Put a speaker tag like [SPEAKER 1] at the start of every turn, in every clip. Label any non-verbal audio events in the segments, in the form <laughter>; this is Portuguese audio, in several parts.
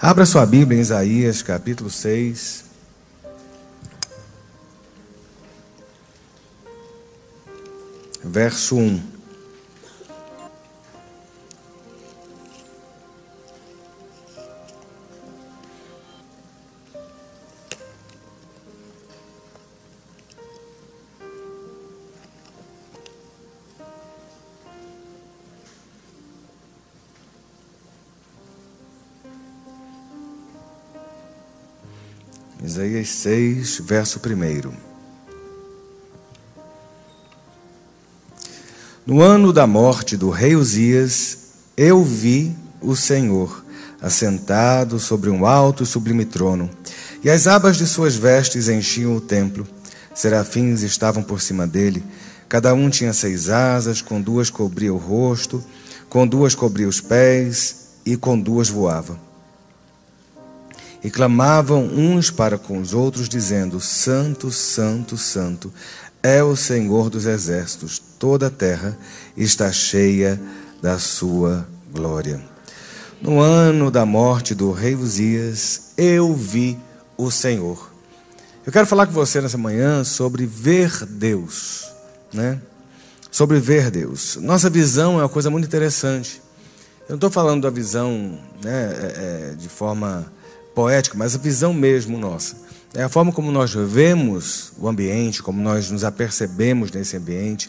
[SPEAKER 1] Abra sua Bíblia em Isaías capítulo 6. Verso 1. 6, verso 1. No ano da morte do rei Uzias, eu vi o Senhor assentado sobre um alto e sublime trono, e as abas de suas vestes enchiam o templo. Serafins estavam por cima dele, cada um tinha seis asas, com duas cobria o rosto, com duas cobria os pés, e com duas voava e clamavam uns para com os outros, dizendo: Santo, Santo, Santo é o Senhor dos exércitos, toda a terra está cheia da sua glória. No ano da morte do rei Uzias, eu vi o Senhor. Eu quero falar com você nessa manhã sobre ver Deus, né? Sobre ver Deus. Nossa visão é uma coisa muito interessante. Eu não estou falando da visão né, é, é de forma poética, mas a visão mesmo nossa. É a forma como nós vemos o ambiente, como nós nos apercebemos nesse ambiente.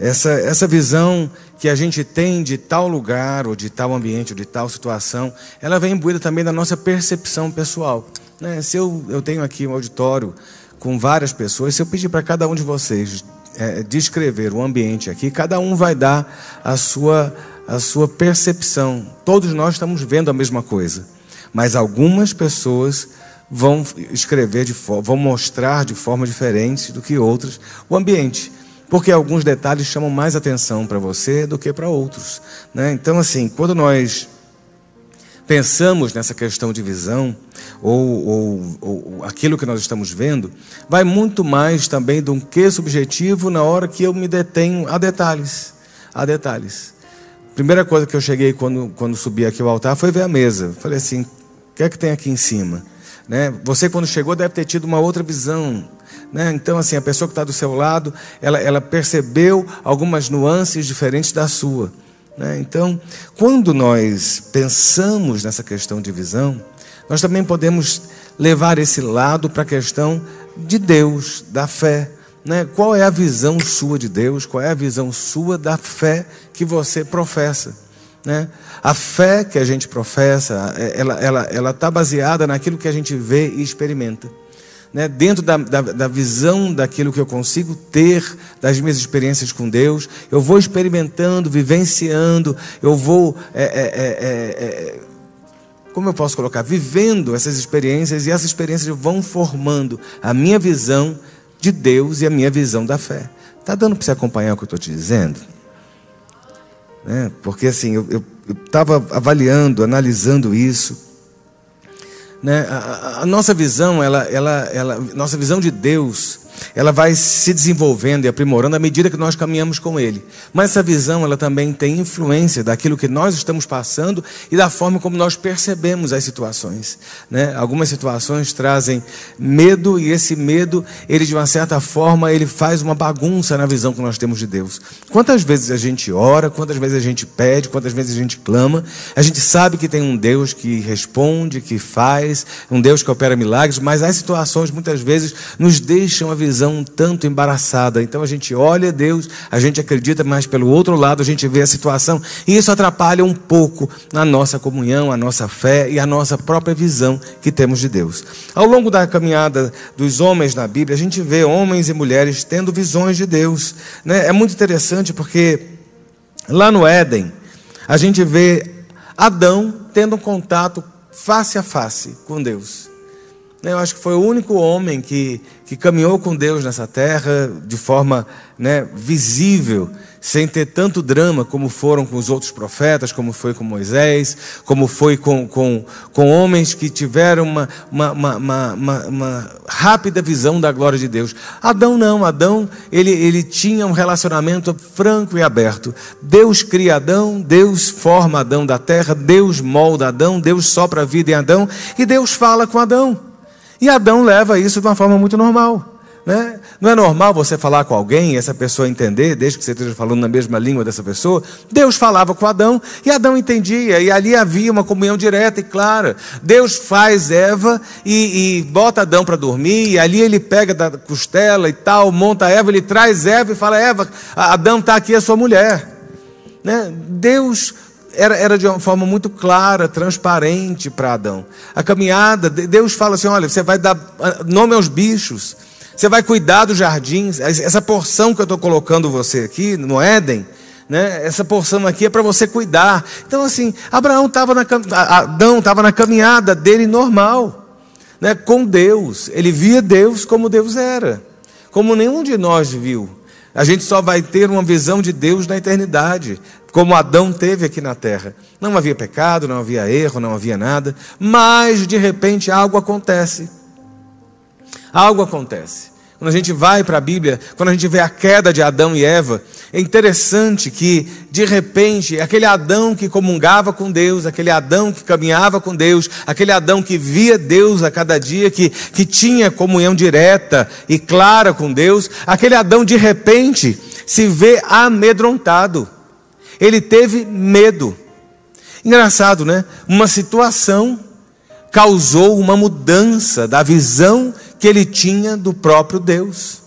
[SPEAKER 1] Essa, essa visão que a gente tem de tal lugar, ou de tal ambiente, ou de tal situação, ela vem imbuída também da nossa percepção pessoal. Né? Se eu, eu tenho aqui um auditório com várias pessoas, se eu pedir para cada um de vocês é, descrever o ambiente aqui, cada um vai dar a sua, a sua percepção. Todos nós estamos vendo a mesma coisa mas algumas pessoas vão escrever de vão mostrar de forma diferente do que outras o ambiente, porque alguns detalhes chamam mais atenção para você do que para outros, né? Então assim, quando nós pensamos nessa questão de visão ou, ou, ou, aquilo que nós estamos vendo, vai muito mais também um que subjetivo na hora que eu me detenho a detalhes, a detalhes. Primeira coisa que eu cheguei quando, quando subi aqui ao altar foi ver a mesa. Falei assim, que é que tem aqui em cima? Né? Você, quando chegou, deve ter tido uma outra visão. Né? Então, assim, a pessoa que está do seu lado, ela, ela percebeu algumas nuances diferentes da sua. Né? Então, quando nós pensamos nessa questão de visão, nós também podemos levar esse lado para a questão de Deus, da fé. Né? Qual é a visão sua de Deus? Qual é a visão sua da fé que você professa? Né? A fé que a gente professa, é, ela está ela, ela tá baseada naquilo que a gente vê e experimenta. Né? Dentro da, da, da, visão daquilo que eu consigo ter, das minhas experiências com Deus, eu vou experimentando, vivenciando, eu vou. É, é, é, é como eu posso colocar? Vivendo essas experiências e essas experiências vão formando a minha visão de Deus e a minha visão da fé. Está dando para você acompanhar o que eu estou te dizendo? Né? Porque assim, eu estava avaliando, analisando isso. Né? A, a, nossa visão, ela, ela, ela, nossa visão de Deus, ela vai se desenvolvendo e aprimorando à medida que nós caminhamos com Ele. Mas essa visão, ela também tem influência daquilo que nós estamos passando e da forma como nós percebemos as situações. Né? Algumas situações trazem medo e esse medo, ele de uma certa forma, ele faz uma bagunça na visão que nós temos de Deus. Quantas vezes a gente ora, quantas vezes a gente pede, quantas vezes a gente clama, a gente sabe que tem um Deus que responde, que faz, um Deus que opera milagres, mas as situações muitas vezes nos deixam a visão visão um tanto embaraçada. Então a gente olha Deus, a gente acredita, mas pelo outro lado a gente vê a situação e isso atrapalha um pouco a nossa comunhão, a nossa fé e a nossa própria visão que temos de Deus. Ao longo da caminhada dos homens na Bíblia, a gente vê homens e mulheres tendo visões de Deus. Né? É muito interessante porque lá no Éden, a gente vê Adão tendo um contato face a face com Deus. Eu acho que foi o único homem que, que caminhou com Deus nessa terra de forma né, visível sem ter tanto drama como foram com os outros profetas, como foi com Moisés, como foi com, com, com homens que tiveram uma, uma, uma, uma, rápida visão da glória de Deus. Adão não, Adão ele, ele tinha um relacionamento franco e aberto. Deus cria Adão, Deus forma Adão da terra, Deus molda Adão, Deus sopra a vida em Adão e Deus fala com Adão. E Adão leva isso de uma forma muito normal. Né? Não é normal você falar com alguém e essa pessoa entender, desde que você esteja falando na mesma língua dessa pessoa. Deus falava com Adão e Adão entendia, e ali havia uma comunhão direta e clara. Deus faz Eva e, e bota Adão para dormir, e ali ele pega da costela e tal, monta Eva, ele traz Eva e fala: Eva, Adão está aqui, a sua mulher. Né? Deus era, era de uma forma muito clara, transparente para Adão. A caminhada, Deus fala assim: olha, você vai dar nome aos bichos. Você vai cuidar dos jardins. Essa porção que eu estou colocando você aqui no Éden, né? Essa porção aqui é para você cuidar. Então assim, Abraão estava na Adão estava na caminhada dele normal, né? Com Deus. Ele via Deus como Deus era, como nenhum de nós viu. A gente só vai ter uma visão de Deus na eternidade, como Adão teve aqui na terra. Não havia pecado, não havia erro, não havia nada, mas de repente algo acontece. Algo acontece. Quando a gente vai para a Bíblia, quando a gente vê a queda de Adão e Eva, é interessante que, de repente, aquele Adão que comungava com Deus, aquele Adão que caminhava com Deus, aquele Adão que via Deus a cada dia, que, que tinha comunhão direta e clara com Deus, aquele Adão, de repente, se vê amedrontado. Ele teve medo. Engraçado, né? Uma situação causou uma mudança da visão que ele tinha do próprio Deus.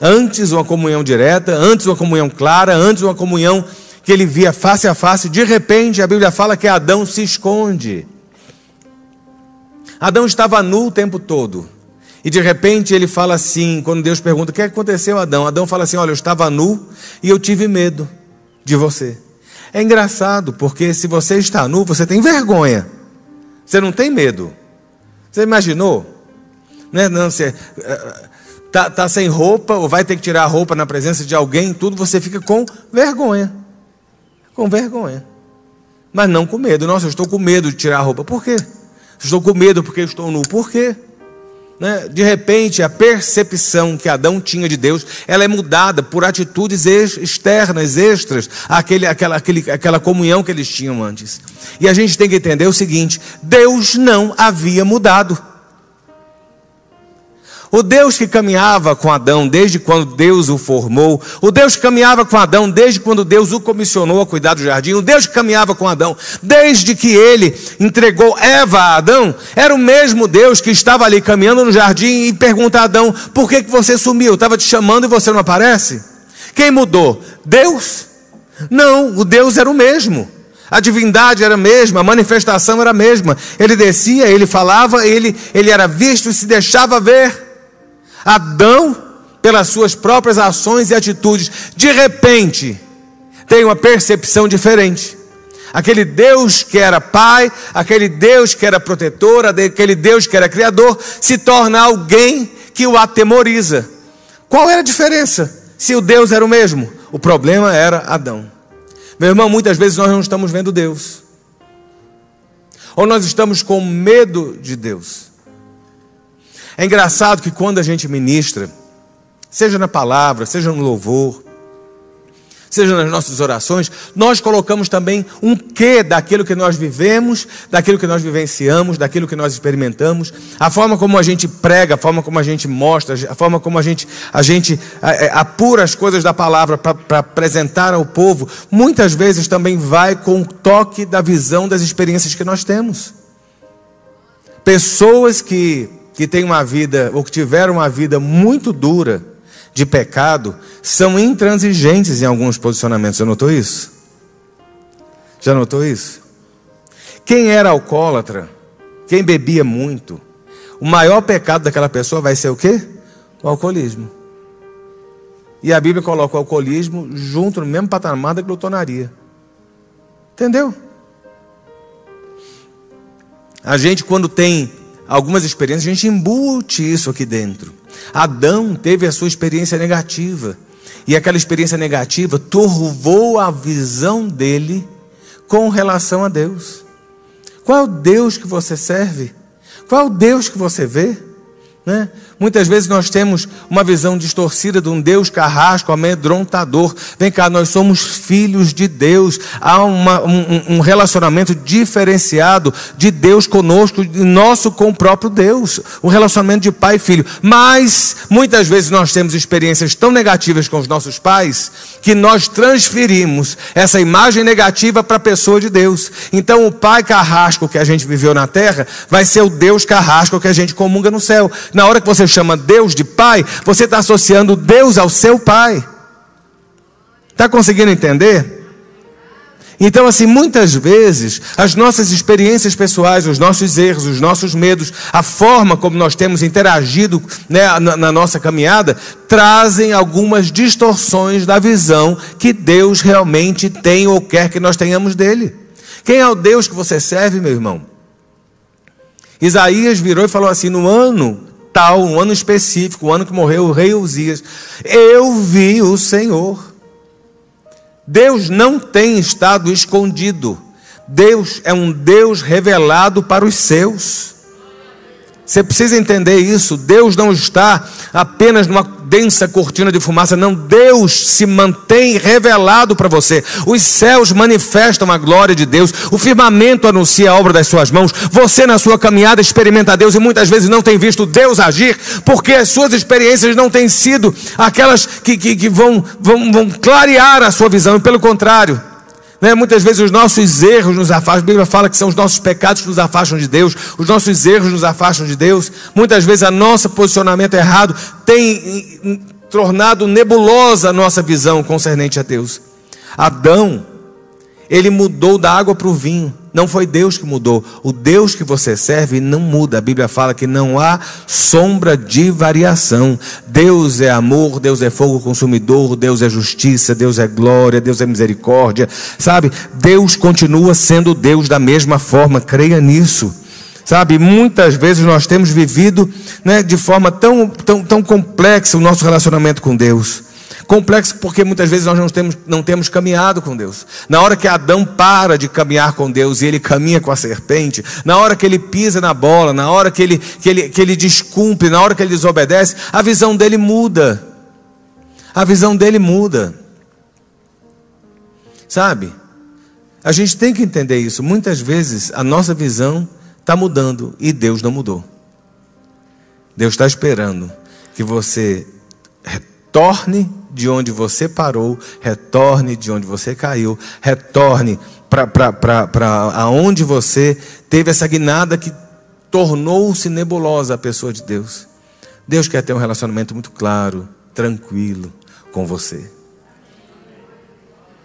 [SPEAKER 1] Antes uma comunhão direta, antes uma comunhão clara, antes uma comunhão que ele via face a face, de repente a Bíblia fala que Adão se esconde. Adão estava nu o tempo todo. E de repente ele fala assim, quando Deus pergunta: "O que aconteceu, Adão?" Adão fala assim: "Olha, eu estava nu e eu tive medo de você." É engraçado, porque se você está nu, você tem vergonha. Você não tem medo. Você imaginou? Né? Não, você eh, tá, tá sem roupa ou vai ter que tirar a roupa na presença de alguém, tudo você fica com vergonha. Com vergonha. Mas não com medo. Nossa, eu estou com medo de tirar a roupa. Por quê? Estou com medo porque estou nu. Por quê? Né? De repente, a percepção que Adão tinha de Deus, ela é mudada por atitudes externas, extras, àquele, àquela, àquele, àquela comunhão que eles tinham antes. E a gente tem que entender o seguinte: Deus não havia mudado. O Deus que caminhava com Adão desde quando Deus o formou, o Deus que caminhava com Adão desde quando Deus o comissionou a cuidar do jardim, o Deus que caminhava com Adão desde que ele entregou Eva a Adão, era o mesmo Deus que estava ali caminhando no jardim e pergunta a Adão: por que, que você sumiu? Estava te chamando e você não aparece? Quem mudou? Deus? Não, o Deus era o mesmo. A divindade era a mesma, a manifestação era a mesma. Ele descia, ele falava, ele, ele era visto e se deixava ver. Adão, pelas suas próprias ações e atitudes, de repente, tem uma percepção diferente. Aquele Deus que era pai, aquele Deus que era protetor, aquele Deus que era criador, se torna alguém que o atemoriza. Qual era a diferença? Se o Deus era o mesmo, o problema era Adão. Meu irmão, muitas vezes nós não estamos vendo Deus, ou nós estamos com medo de Deus. É engraçado que quando a gente ministra, seja na palavra, seja no louvor, seja nas nossas orações, nós colocamos também um quê daquilo que nós vivemos, daquilo que nós vivenciamos, daquilo que nós experimentamos, a forma como a gente prega, a forma como a gente mostra, a forma como a gente, a gente é, apura as coisas da palavra para apresentar ao povo, muitas vezes também vai com o toque da visão das experiências que nós temos. Pessoas que que têm uma vida, ou que tiveram uma vida muito dura de pecado, são intransigentes em alguns posicionamentos. Já notou isso? Já notou isso? Quem era alcoólatra, quem bebia muito, o maior pecado daquela pessoa vai ser o quê? O alcoolismo. E a Bíblia coloca o alcoolismo junto no mesmo patamar da glutonaria. Entendeu? A gente, quando tem algumas experiências, a gente embute isso aqui dentro. Adão teve a sua experiência negativa. E aquela experiência negativa turvou a visão dele com relação a Deus. Qual é o Deus que você serve? Qual é o Deus que você vê? Né? Muitas vezes nós temos uma visão distorcida de um Deus carrasco, amedrontador. Vem cá, nós somos filhos de Deus. Há uma, um, um, relacionamento diferenciado de Deus conosco, nosso com o próprio Deus. Um relacionamento de pai e filho. Mas, muitas vezes nós temos experiências tão negativas com os nossos pais, que nós transferimos essa imagem negativa para a pessoa de Deus. Então, o pai carrasco que a gente viveu na terra, vai ser o Deus carrasco que a gente comunga no céu. Na hora que você chama Deus de Pai, você está associando Deus ao seu Pai. Está conseguindo entender? Então, assim, muitas vezes, as nossas experiências pessoais, os nossos erros, os nossos medos, a forma como nós temos interagido né, na, na nossa caminhada, trazem algumas distorções da visão que Deus realmente tem ou quer que nós tenhamos dele. Quem é o Deus que você serve, meu irmão? Isaías virou e falou assim: no ano um ano específico, o ano que morreu o rei Uzias, eu vi o Senhor. Deus não tem estado escondido. Deus é um Deus revelado para os seus. Você precisa entender isso. Deus não está apenas numa densa cortina de fumaça, não. Deus se mantém revelado para você. Os céus manifestam a glória de Deus. O firmamento anuncia a obra das suas mãos. Você, na sua caminhada, experimenta Deus e muitas vezes não tem visto Deus agir, porque as suas experiências não têm sido aquelas que, que, que vão, vão, vão clarear a sua visão. Pelo contrário, né? Muitas vezes os nossos erros nos afastam. A Bíblia fala que são os nossos pecados que nos afastam de Deus, os nossos erros nos afastam de Deus. Muitas vezes a nosso posicionamento errado tem tornado nebulosa a nossa visão concernente a Deus. Adão, ele mudou da água para o vinho. Não foi Deus que mudou. O Deus que você serve não muda. A Bíblia fala que não há sombra de variação. Deus é amor, Deus é fogo consumidor, Deus é justiça, Deus é glória, Deus é misericórdia. Sabe? Deus continua sendo Deus da mesma forma. Creia nisso. Sabe, muitas vezes nós temos vivido né, de forma tão, tão, tão complexa o nosso relacionamento com Deus. Complexo porque muitas vezes nós não temos, não temos caminhado com Deus. Na hora que Adão para de caminhar com Deus e ele caminha com a serpente, na hora que ele pisa na bola, na hora que ele, que ele, que ele descumpre, na hora que ele desobedece, a visão dele muda. A visão dele muda. Sabe? A gente tem que entender isso. Muitas vezes a nossa visão está mudando e Deus não mudou. Deus está esperando que você retorne de onde você parou, retorne de onde você caiu, retorne para aonde você teve essa guinada que tornou-se nebulosa a pessoa de Deus. Deus quer ter um relacionamento muito claro, tranquilo com você.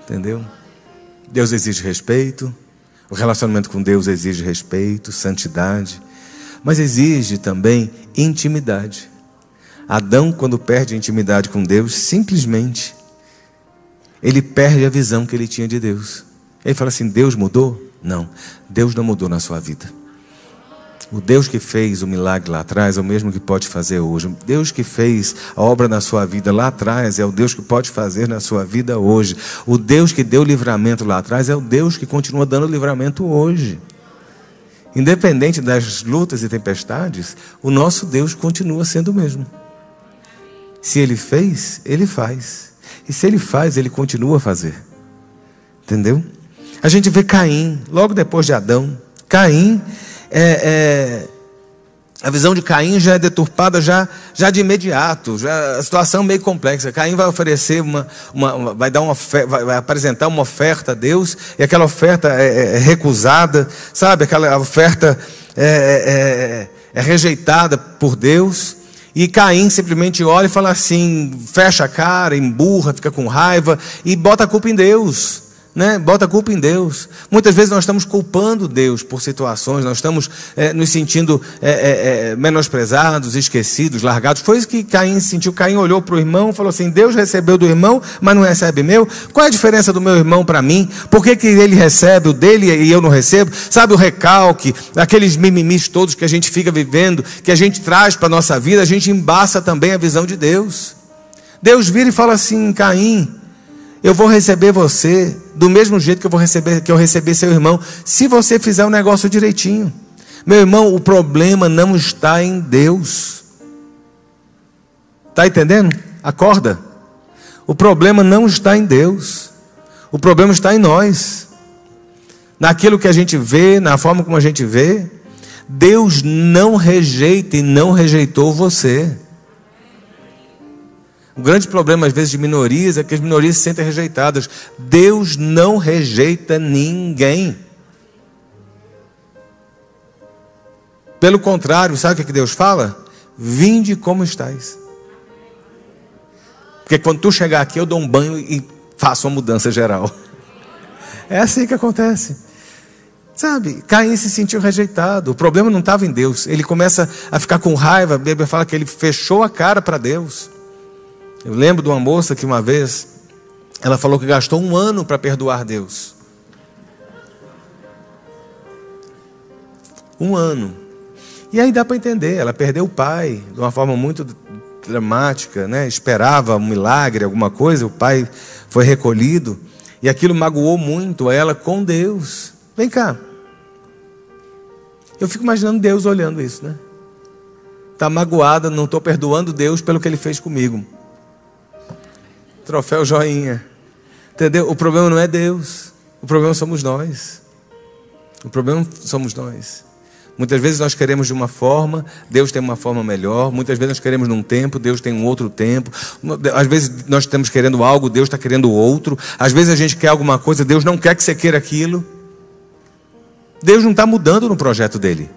[SPEAKER 1] Entendeu? Deus exige respeito, o relacionamento com Deus exige respeito, santidade, mas exige também intimidade. Adão, quando perde a intimidade com Deus, simplesmente ele perde a visão que ele tinha de Deus. Ele fala assim: Deus mudou? Não, Deus não mudou na sua vida. O Deus que fez o milagre lá atrás é o mesmo que pode fazer hoje. O Deus que fez a obra na sua vida lá atrás é o Deus que pode fazer na sua vida hoje. O Deus que deu livramento lá atrás é o Deus que continua dando livramento hoje. Independente das lutas e tempestades, o nosso Deus continua sendo o mesmo. Se ele fez, ele faz. E se ele faz, ele continua a fazer. Entendeu? A gente vê Caim, logo depois de Adão. Caim, é, é, a visão de Caim já é deturpada já, já de imediato. Já, a situação é meio complexa. Caim vai oferecer uma, uma, vai dar uma vai, apresentar uma oferta a Deus e aquela oferta é, é, é recusada, sabe? Aquela oferta é, é rejeitada por Deus. E Caim simplesmente olha e fala assim, fecha a cara, emburra, fica com raiva e bota a culpa em Deus. Né? bota a culpa em Deus. Muitas vezes nós estamos culpando Deus por situações, nós estamos é, nos sentindo é, é, menosprezados, esquecidos, largados. Foi isso que Caim sentiu. Caim olhou para o irmão falou assim: Deus recebeu do irmão, mas não recebe meu. Qual é a diferença do meu irmão para mim? Por que, que ele recebe o dele e eu não recebo? Sabe o recalque, aqueles mimimis todos que a gente fica vivendo, que a gente traz para a nossa vida, a gente embaça também a visão de Deus. Deus vira e fala assim: Caim eu vou receber você do mesmo jeito que eu vou receber que eu recebi seu irmão, se você fizer o negócio direitinho. Meu irmão, o problema não está em Deus. Está entendendo? Acorda. O problema não está em Deus. O problema está em nós. Naquilo que a gente vê, na forma como a gente vê. Deus não rejeita e não rejeitou você. O grande problema, às vezes, de minorias é que as minorias se sentem rejeitadas. Deus não rejeita ninguém. Pelo contrário, sabe o que Deus fala? Vinde como estáis. Porque quando tu chegar aqui, eu dou um banho e faço uma mudança geral. É assim que acontece. Sabe, Caim se sentiu rejeitado. O problema não estava em Deus. Ele começa a ficar com raiva. A Bíblia fala que ele fechou a cara para Deus. Eu lembro de uma moça que uma vez ela falou que gastou um ano para perdoar Deus. Um ano. E aí dá para entender, ela perdeu o pai de uma forma muito dramática, né? Esperava um milagre, alguma coisa, o pai foi recolhido e aquilo magoou muito ela com Deus. Vem cá. Eu fico imaginando Deus olhando isso, né? Está magoada, não estou perdoando Deus pelo que ele fez comigo. Troféu joinha. Entendeu? O problema não é Deus. O problema somos nós. O problema somos nós. Muitas vezes nós queremos de uma forma, Deus tem uma forma melhor. Muitas vezes nós queremos num tempo, Deus tem um outro tempo. Às vezes nós estamos querendo algo, Deus está querendo outro. Às vezes a gente quer alguma coisa, Deus não quer que você queira aquilo. Deus não está mudando no projeto dele.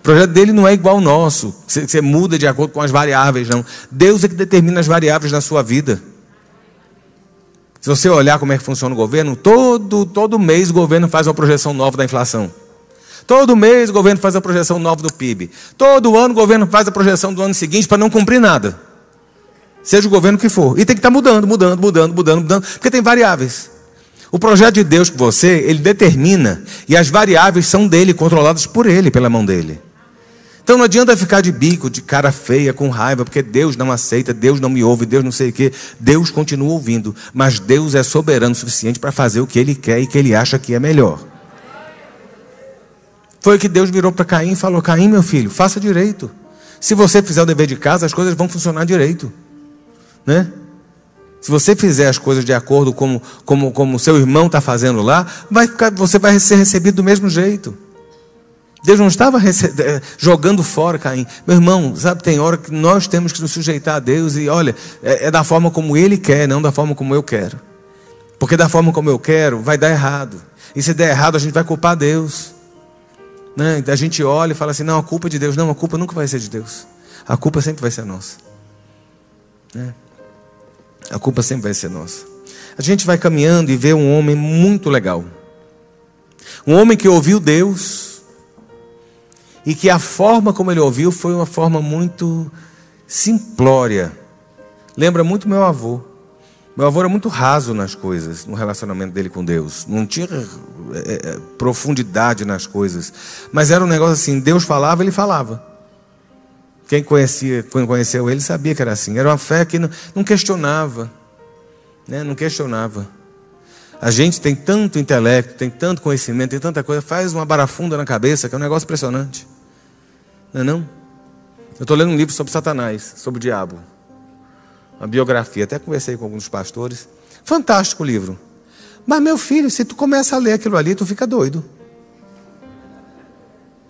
[SPEAKER 1] O projeto dele não é igual ao nosso. Você, muda de acordo com as variáveis, não. Deus é que determina as variáveis na sua vida. Se você olhar como é que funciona o governo, todo, todo mês o governo faz uma projeção nova da inflação. Todo mês o governo faz a projeção nova do PIB. Todo ano o governo faz a projeção do ano seguinte para não cumprir nada. Seja o governo que for. E tem que estar tá mudando, mudando, mudando, mudando, mudando, porque tem variáveis. O projeto de Deus com você, ele determina, e as variáveis são dele, controladas por ele, pela mão dele. Então não adianta ficar de bico, de cara feia, com raiva, porque Deus não aceita, Deus não me ouve, Deus não sei o quê. Deus continua ouvindo, mas Deus é soberano o suficiente para fazer o que Ele quer e que Ele acha que é melhor. Foi que Deus virou para Caim e falou: Caim, meu filho, faça direito. Se você fizer o dever de casa, as coisas vão funcionar direito. Né? Se você fizer as coisas de acordo com como, como, como seu irmão está fazendo lá, vai ficar, você vai ser recebido do mesmo jeito. Deus não estava eh, jogando fora Caim. Meu irmão, sabe, tem hora que nós temos que nos sujeitar a Deus e olha, é, é da forma como Ele quer, não da forma como eu quero. Porque da forma como eu quero, vai dar errado. E se der errado, a gente vai culpar Deus. Né? A gente olha e fala assim: não, a culpa é de Deus. Não, a culpa nunca vai ser de Deus. A culpa sempre vai ser nossa. Né? A culpa sempre vai ser nossa. A gente vai caminhando e vê um homem muito legal. Um homem que ouviu Deus e que a forma como ele ouviu foi uma forma muito simplória. Lembra muito meu avô. Meu avô era muito raso nas coisas, no relacionamento dele com Deus. Não tinha é, profundidade nas coisas. Mas era um negócio assim: Deus falava, ele falava. Quem conhecia, quem conheceu ele sabia que era assim. Era uma fé que não, não questionava. Né? Não questionava. A gente tem tanto intelecto, tem tanto conhecimento, tem tanta coisa, faz uma barafunda na cabeça que é um negócio impressionante. Não é não? Eu estou lendo um livro sobre Satanás, sobre o diabo. Uma biografia, até conversei com alguns pastores. Fantástico o livro. Mas meu filho, se tu começa a ler aquilo ali, tu fica doido.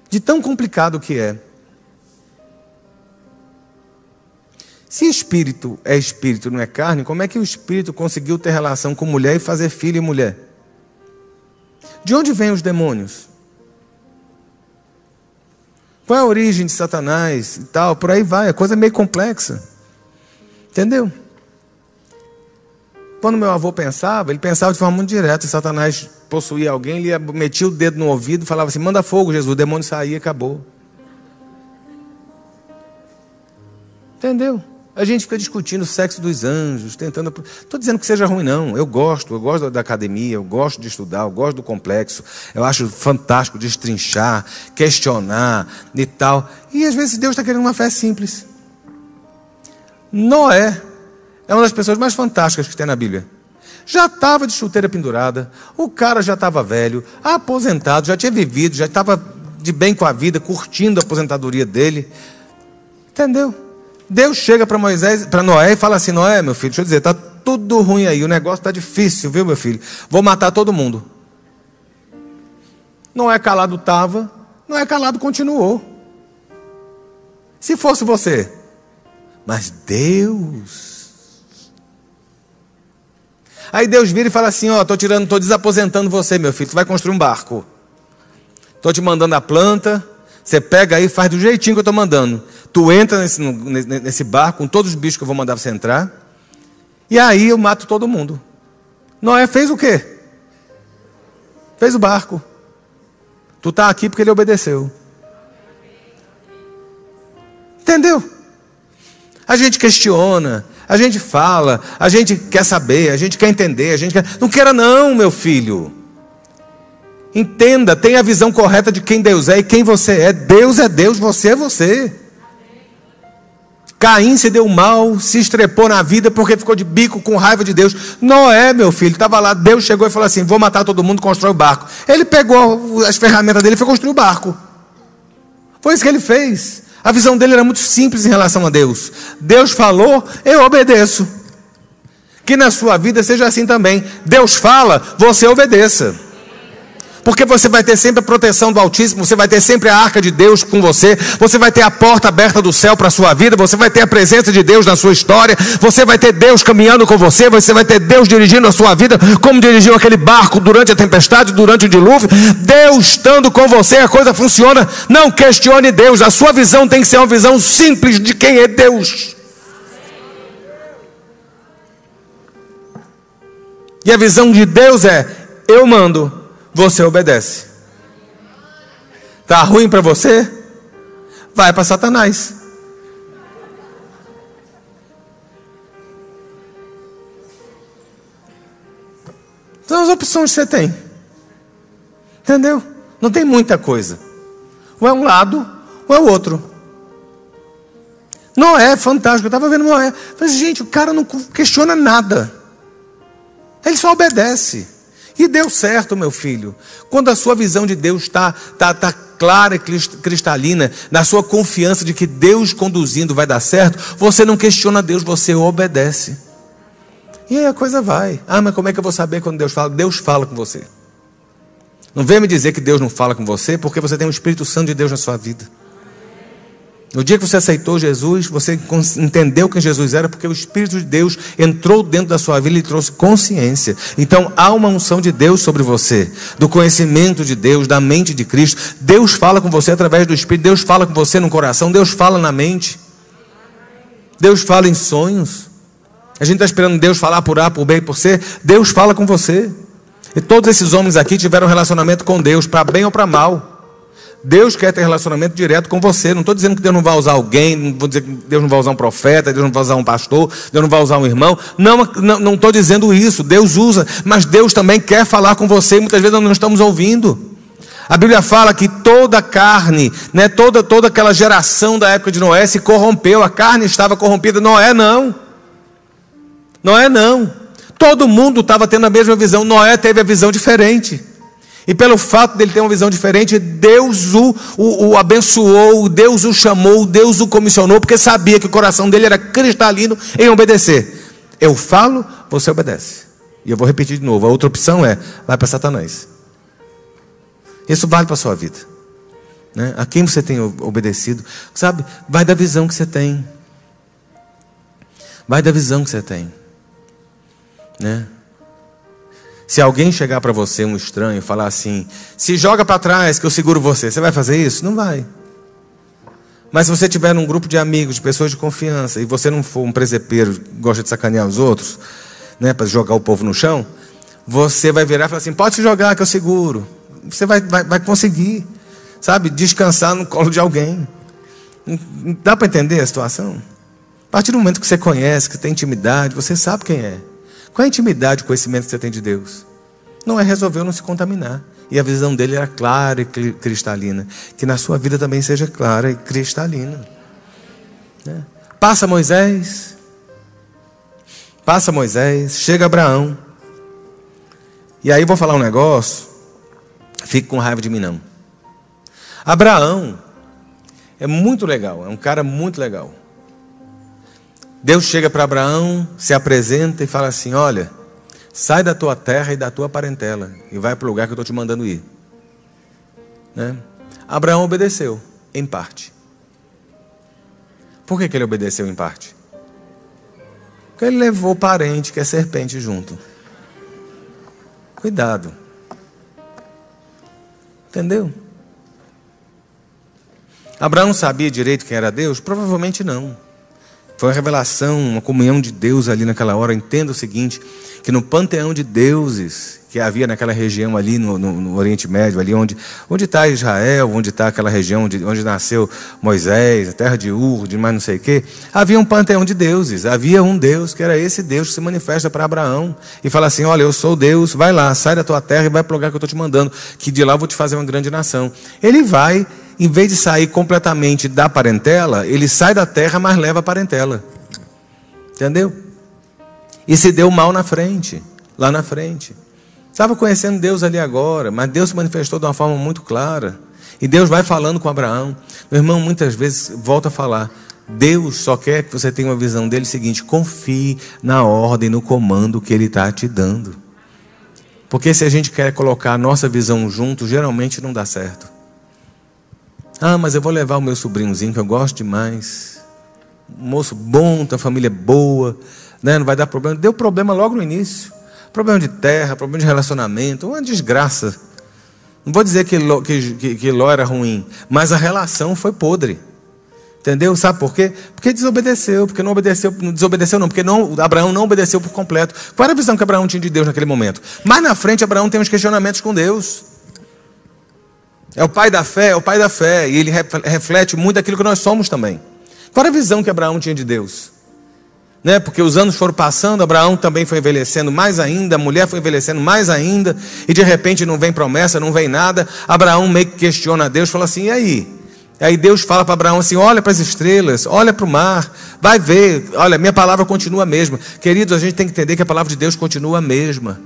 [SPEAKER 1] De tão complicado que é. Se espírito é espírito, não é carne, como é que o espírito conseguiu ter relação com mulher e fazer filho e mulher? De onde vêm os demônios? Qual é a origem de Satanás e tal? Por aí vai, a coisa é meio complexa. Entendeu? Quando meu avô pensava, ele pensava de forma muito direta. Satanás possuía alguém, ele metia o dedo no ouvido e falava assim: manda fogo, Jesus. O demônio saía e acabou. Entendeu? A gente fica discutindo o sexo dos anjos, tentando. Estou dizendo que seja ruim, não. Eu gosto, eu gosto da academia, eu gosto de estudar, eu gosto do complexo. Eu acho fantástico destrinchar, questionar e tal. E às vezes Deus está querendo uma fé simples. Noé é uma das pessoas mais fantásticas que tem na Bíblia. Já estava de chuteira pendurada, o cara já estava velho, aposentado, já tinha vivido, já estava de bem com a vida, curtindo a aposentadoria dele. Entendeu? Deus chega para Moisés, para Noé e fala assim: Noé, meu filho, deixa eu dizer, está tudo ruim aí, o negócio está difícil, viu, meu filho? Vou matar todo mundo. Noé calado estava, Noé calado continuou. Se fosse você, mas Deus Aí Deus vira e fala assim: Ó, estou tirando, estou desaposentando você, meu filho. Tu vai construir um barco. Estou te mandando a planta. Você pega aí e faz do jeitinho que eu estou mandando. Tu entra nesse, nesse barco com todos os bichos que eu vou mandar você entrar. E aí eu mato todo mundo. Noé fez o quê? Fez o barco. Tu está aqui porque ele obedeceu. Entendeu? A gente questiona, a gente fala, a gente quer saber, a gente quer entender, a gente quer. Não queira, não, meu filho. Entenda, tenha a visão correta de quem Deus é e quem você é. Deus é Deus, você é você. Caim se deu mal, se estrepou na vida porque ficou de bico com raiva de Deus. Noé, meu filho, estava lá, Deus chegou e falou assim: Vou matar todo mundo, constrói o barco. Ele pegou as ferramentas dele e foi construir o barco. Foi isso que ele fez. A visão dele era muito simples em relação a Deus. Deus falou, eu obedeço. Que na sua vida seja assim também. Deus fala, você obedeça. Porque você vai ter sempre a proteção do Altíssimo, você vai ter sempre a arca de Deus com você, você vai ter a porta aberta do céu para a sua vida, você vai ter a presença de Deus na sua história, você vai ter Deus caminhando com você, você vai ter Deus dirigindo a sua vida, como dirigiu aquele barco durante a tempestade, durante o dilúvio. Deus estando com você, a coisa funciona. Não questione Deus, a sua visão tem que ser uma visão simples de quem é Deus. E a visão de Deus é: eu mando, você obedece. Tá ruim para você? Vai para Satanás. São as opções que você tem. Entendeu? Não tem muita coisa. Ou é um lado, ou é o outro. Noé, fantástico. Eu estava vendo Noé. Falei, gente, o cara não questiona nada. Ele só obedece. E deu certo, meu filho. Quando a sua visão de Deus está tá, tá clara e cristalina, na sua confiança de que Deus conduzindo vai dar certo, você não questiona Deus, você obedece. E aí a coisa vai. Ah, mas como é que eu vou saber quando Deus fala? Deus fala com você. Não venha me dizer que Deus não fala com você, porque você tem o Espírito Santo de Deus na sua vida. No dia que você aceitou Jesus, você entendeu quem Jesus era, porque o Espírito de Deus entrou dentro da sua vida e trouxe consciência. Então há uma unção de Deus sobre você, do conhecimento de Deus, da mente de Cristo. Deus fala com você através do Espírito, Deus fala com você no coração, Deus fala na mente. Deus fala em sonhos. A gente está esperando Deus falar por A, por B e por C. Deus fala com você. E todos esses homens aqui tiveram um relacionamento com Deus, para bem ou para mal. Deus quer ter relacionamento direto com você. Não estou dizendo que Deus não vai usar alguém, não vou dizer que Deus não vai usar um profeta, Deus não vai usar um pastor, Deus não vai usar um irmão. Não, não estou dizendo isso. Deus usa, mas Deus também quer falar com você e muitas vezes nós não estamos ouvindo. A Bíblia fala que toda a carne, né, toda, toda aquela geração da época de Noé se corrompeu, a carne estava corrompida. Noé não. Noé não. Todo mundo estava tendo a mesma visão. Noé teve a visão diferente. E pelo fato dele ter uma visão diferente, Deus o, o, o, abençoou, Deus o chamou, Deus o comissionou, porque sabia que o coração dele era cristalino em obedecer. Eu falo, você obedece. E eu vou repetir de novo: a outra opção é, vai para Satanás. Isso vale para a sua vida. Né? A quem você tem obedecido, sabe? Vai da visão que você tem. Vai da visão que você tem. Né? Se alguém chegar para você, um estranho, e falar assim: se joga para trás que eu seguro você, você vai fazer isso? Não vai. Mas se você tiver num grupo de amigos, de pessoas de confiança, e você não for um presepeiro, gosta de sacanear os outros, né, para jogar o povo no chão, você vai virar e falar assim: pode se jogar que eu seguro. Você vai, vai, vai conseguir, sabe, descansar no colo de alguém. Dá para entender a situação? A partir do momento que você conhece, que tem intimidade, você sabe quem é. Qual é a intimidade, o conhecimento que você tem de Deus? Não é resolver não se contaminar. E a visão dele era clara e cristalina. Que na sua vida também seja clara e cristalina. Né? Passa Moisés. Passa Moisés. Chega Abraão. E aí vou falar um negócio. Fique com raiva de mim não. Abraão é muito legal. É um cara muito legal. Deus chega para Abraão, se apresenta e fala assim: Olha, sai da tua terra e da tua parentela e vai para o lugar que eu estou te mandando ir. Né? Abraão obedeceu, em parte. Por que, que ele obedeceu em parte? Porque ele levou o parente, que é serpente, junto. Cuidado. Entendeu? Abraão sabia direito quem era Deus? Provavelmente não. Foi uma revelação, uma comunhão de Deus ali naquela hora. Entenda o seguinte: que no panteão de deuses que havia naquela região ali no, no, no Oriente Médio, ali onde está Israel, onde está aquela região onde, onde nasceu Moisés, a terra de Ur, de mais não sei o quê, havia um panteão de deuses. Havia um Deus que era esse Deus que se manifesta para Abraão e fala assim: Olha, eu sou Deus, vai lá, sai da tua terra e vai para o lugar que eu estou te mandando, que de lá eu vou te fazer uma grande nação. Ele vai em vez de sair completamente da parentela, ele sai da terra, mas leva a parentela. Entendeu? E se deu mal na frente, lá na frente. Estava conhecendo Deus ali agora, mas Deus se manifestou de uma forma muito clara. E Deus vai falando com Abraão. Meu irmão, muitas vezes volta a falar. Deus só quer que você tenha uma visão dele seguinte: confie na ordem, no comando que ele está te dando. Porque se a gente quer colocar a nossa visão junto, geralmente não dá certo. Ah, mas eu vou levar o meu sobrinhozinho, que eu gosto demais. Um moço bom, tem uma família boa, né? não vai dar problema. Deu problema logo no início. Problema de terra, problema de relacionamento, uma desgraça. Não vou dizer que Ló, que, que, que Ló era ruim, mas a relação foi podre. Entendeu? Sabe por quê? Porque desobedeceu, porque não obedeceu, não desobedeceu não, porque não, Abraão não obedeceu por completo. Qual era a visão que Abraão tinha de Deus naquele momento? Mais na frente, Abraão tem uns questionamentos com Deus. É o pai da fé, é o pai da fé. E ele reflete muito aquilo que nós somos também. Qual era a visão que Abraão tinha de Deus? Né? Porque os anos foram passando, Abraão também foi envelhecendo mais ainda, a mulher foi envelhecendo mais ainda, e de repente não vem promessa, não vem nada. Abraão meio que questiona a Deus, fala assim: e aí? E aí Deus fala para Abraão assim: olha para as estrelas, olha para o mar, vai ver, olha, minha palavra continua a mesma. Queridos, a gente tem que entender que a palavra de Deus continua a mesma.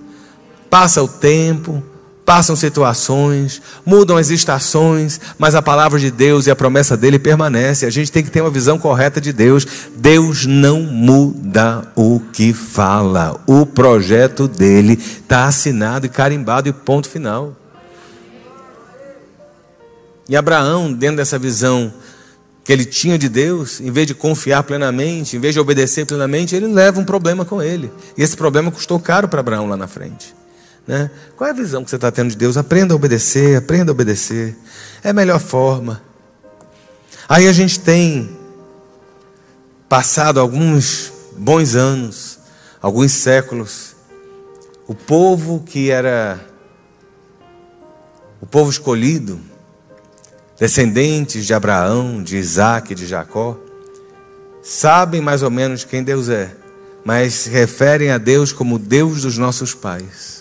[SPEAKER 1] Passa o tempo, Passam situações, mudam as estações, mas a palavra de Deus e a promessa dele permanece. A gente tem que ter uma visão correta de Deus. Deus não muda o que fala. O projeto dele está assinado e carimbado e ponto final. E Abraão, dentro dessa visão que ele tinha de Deus, em vez de confiar plenamente, em vez de obedecer plenamente, ele leva um problema com ele. E esse problema custou caro para Abraão lá na frente. Né? Qual é a visão que você está tendo de Deus? Aprenda a obedecer, aprenda a obedecer. É a melhor forma. Aí a gente tem passado alguns bons anos, alguns séculos, o povo que era o povo escolhido, descendentes de Abraão, de Isaac, de Jacó, sabem mais ou menos quem Deus é, mas se referem a Deus como Deus dos nossos pais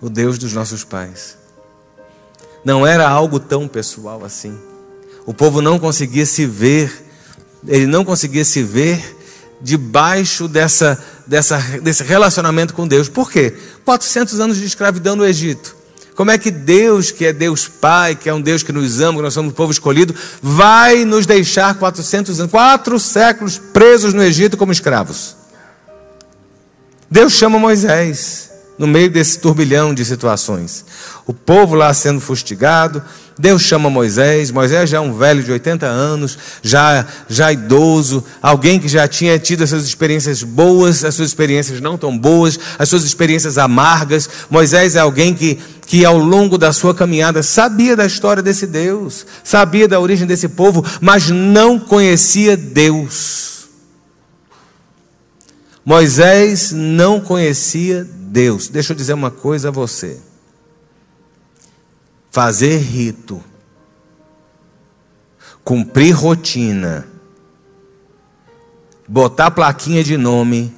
[SPEAKER 1] o Deus dos nossos pais. Não era algo tão pessoal assim. O povo não conseguia se ver, ele não conseguia se ver debaixo dessa, dessa, desse relacionamento com Deus. Por quê? 400 anos de escravidão no Egito. Como é que Deus, que é Deus Pai, que é um Deus que nos ama, que nós somos o povo escolhido, vai nos deixar 400 anos, quatro séculos presos no Egito como escravos? Deus chama Moisés no meio desse turbilhão de situações. O povo lá sendo fustigado, Deus chama Moisés, Moisés já é um velho de 80 anos, já, já idoso, alguém que já tinha tido as suas experiências boas, as suas experiências não tão boas, as suas experiências amargas. Moisés é alguém que, que ao longo da sua caminhada sabia da história desse Deus, sabia da origem desse povo, mas não conhecia Deus. Moisés não conhecia Deus. Deixa eu dizer uma coisa a você. Fazer rito, cumprir rotina, botar plaquinha de nome,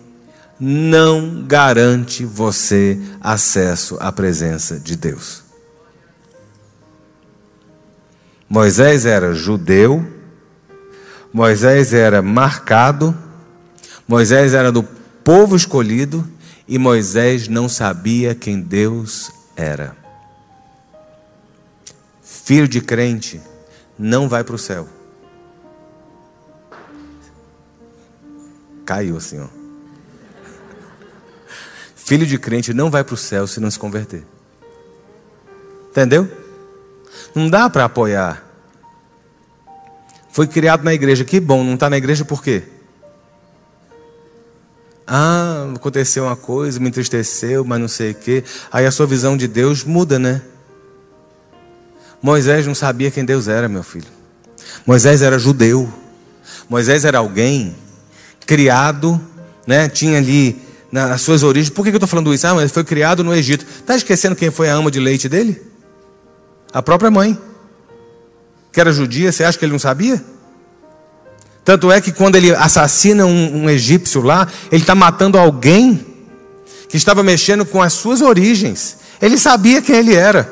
[SPEAKER 1] não garante você acesso à presença de Deus. Moisés era judeu, Moisés era marcado, Moisés era do povo escolhido e Moisés não sabia quem Deus era. Filho de crente não vai para o céu. Caiu assim, ó. Filho de crente não vai para o céu se não se converter. Entendeu? Não dá para apoiar. Foi criado na igreja. Que bom, não está na igreja por quê? Ah, aconteceu uma coisa, me entristeceu, mas não sei o quê. Aí a sua visão de Deus muda, né? Moisés não sabia quem Deus era, meu filho. Moisés era judeu. Moisés era alguém criado, né? Tinha ali nas suas origens. Por que eu estou falando isso? Ah, mas ele foi criado no Egito. Está esquecendo quem foi a ama de leite dele? A própria mãe. Que era judia, você acha que ele não sabia? Tanto é que quando ele assassina um, um egípcio lá, ele está matando alguém que estava mexendo com as suas origens. Ele sabia quem ele era.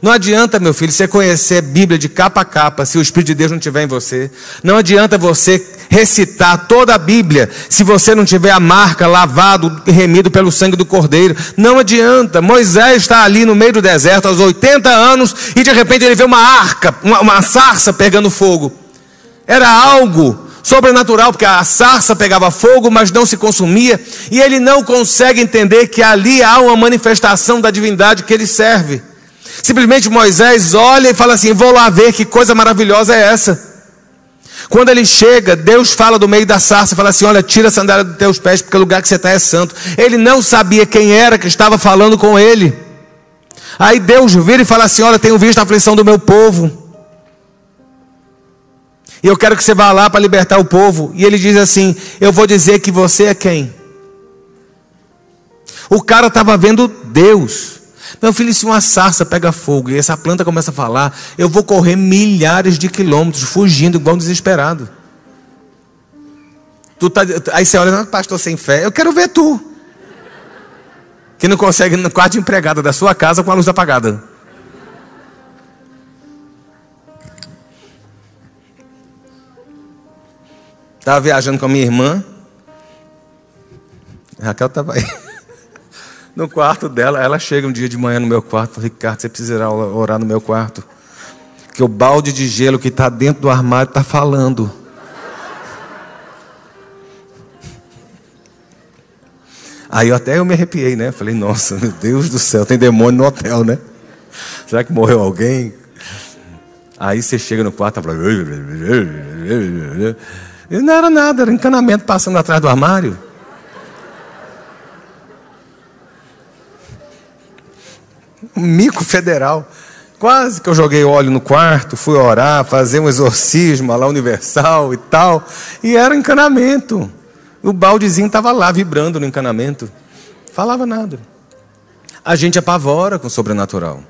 [SPEAKER 1] Não adianta, meu filho, você conhecer a Bíblia de capa a capa se o Espírito de Deus não estiver em você. Não adianta você recitar toda a Bíblia se você não tiver a marca lavado e remido pelo sangue do Cordeiro. Não adianta. Moisés está ali no meio do deserto aos 80 anos e de repente ele vê uma arca, uma, uma sarça pegando fogo. Era algo sobrenatural, porque a sarça pegava fogo, mas não se consumia, e ele não consegue entender que ali há uma manifestação da divindade que ele serve. Simplesmente Moisés olha e fala assim: Vou lá ver que coisa maravilhosa é essa. Quando ele chega, Deus fala do meio da sarça, fala assim: Olha, tira a sandália dos teus pés, porque o lugar que você está é santo. Ele não sabia quem era que estava falando com ele. Aí Deus vira e fala assim: Olha, tenho visto a aflição do meu povo. E eu quero que você vá lá para libertar o povo. E ele diz assim: Eu vou dizer que você é quem? O cara estava vendo Deus. Meu filho, se uma sarça pega fogo e essa planta começa a falar, eu vou correr milhares de quilômetros fugindo igual um desesperado. Tu tá, aí você olha, pastor sem fé, eu quero ver tu. Que não consegue no quarto de empregada da sua casa com a luz apagada. Estava viajando com a minha irmã. Raquel estava aí <laughs> no quarto dela. Ela chega um dia de manhã no meu quarto. Falei, Ricardo, você precisa orar no meu quarto. Que o balde de gelo que está dentro do armário está falando. Aí eu até eu me arrepiei, né? Falei, nossa, meu Deus do céu, tem demônio no hotel, né? Será que morreu alguém? Aí você chega no quarto e fala. E não era nada, era encanamento passando atrás do armário. um mico federal. Quase que eu joguei óleo no quarto, fui orar, fazer um exorcismo lá universal e tal. E era encanamento. O baldezinho estava lá vibrando no encanamento. Falava nada. A gente apavora com o sobrenatural.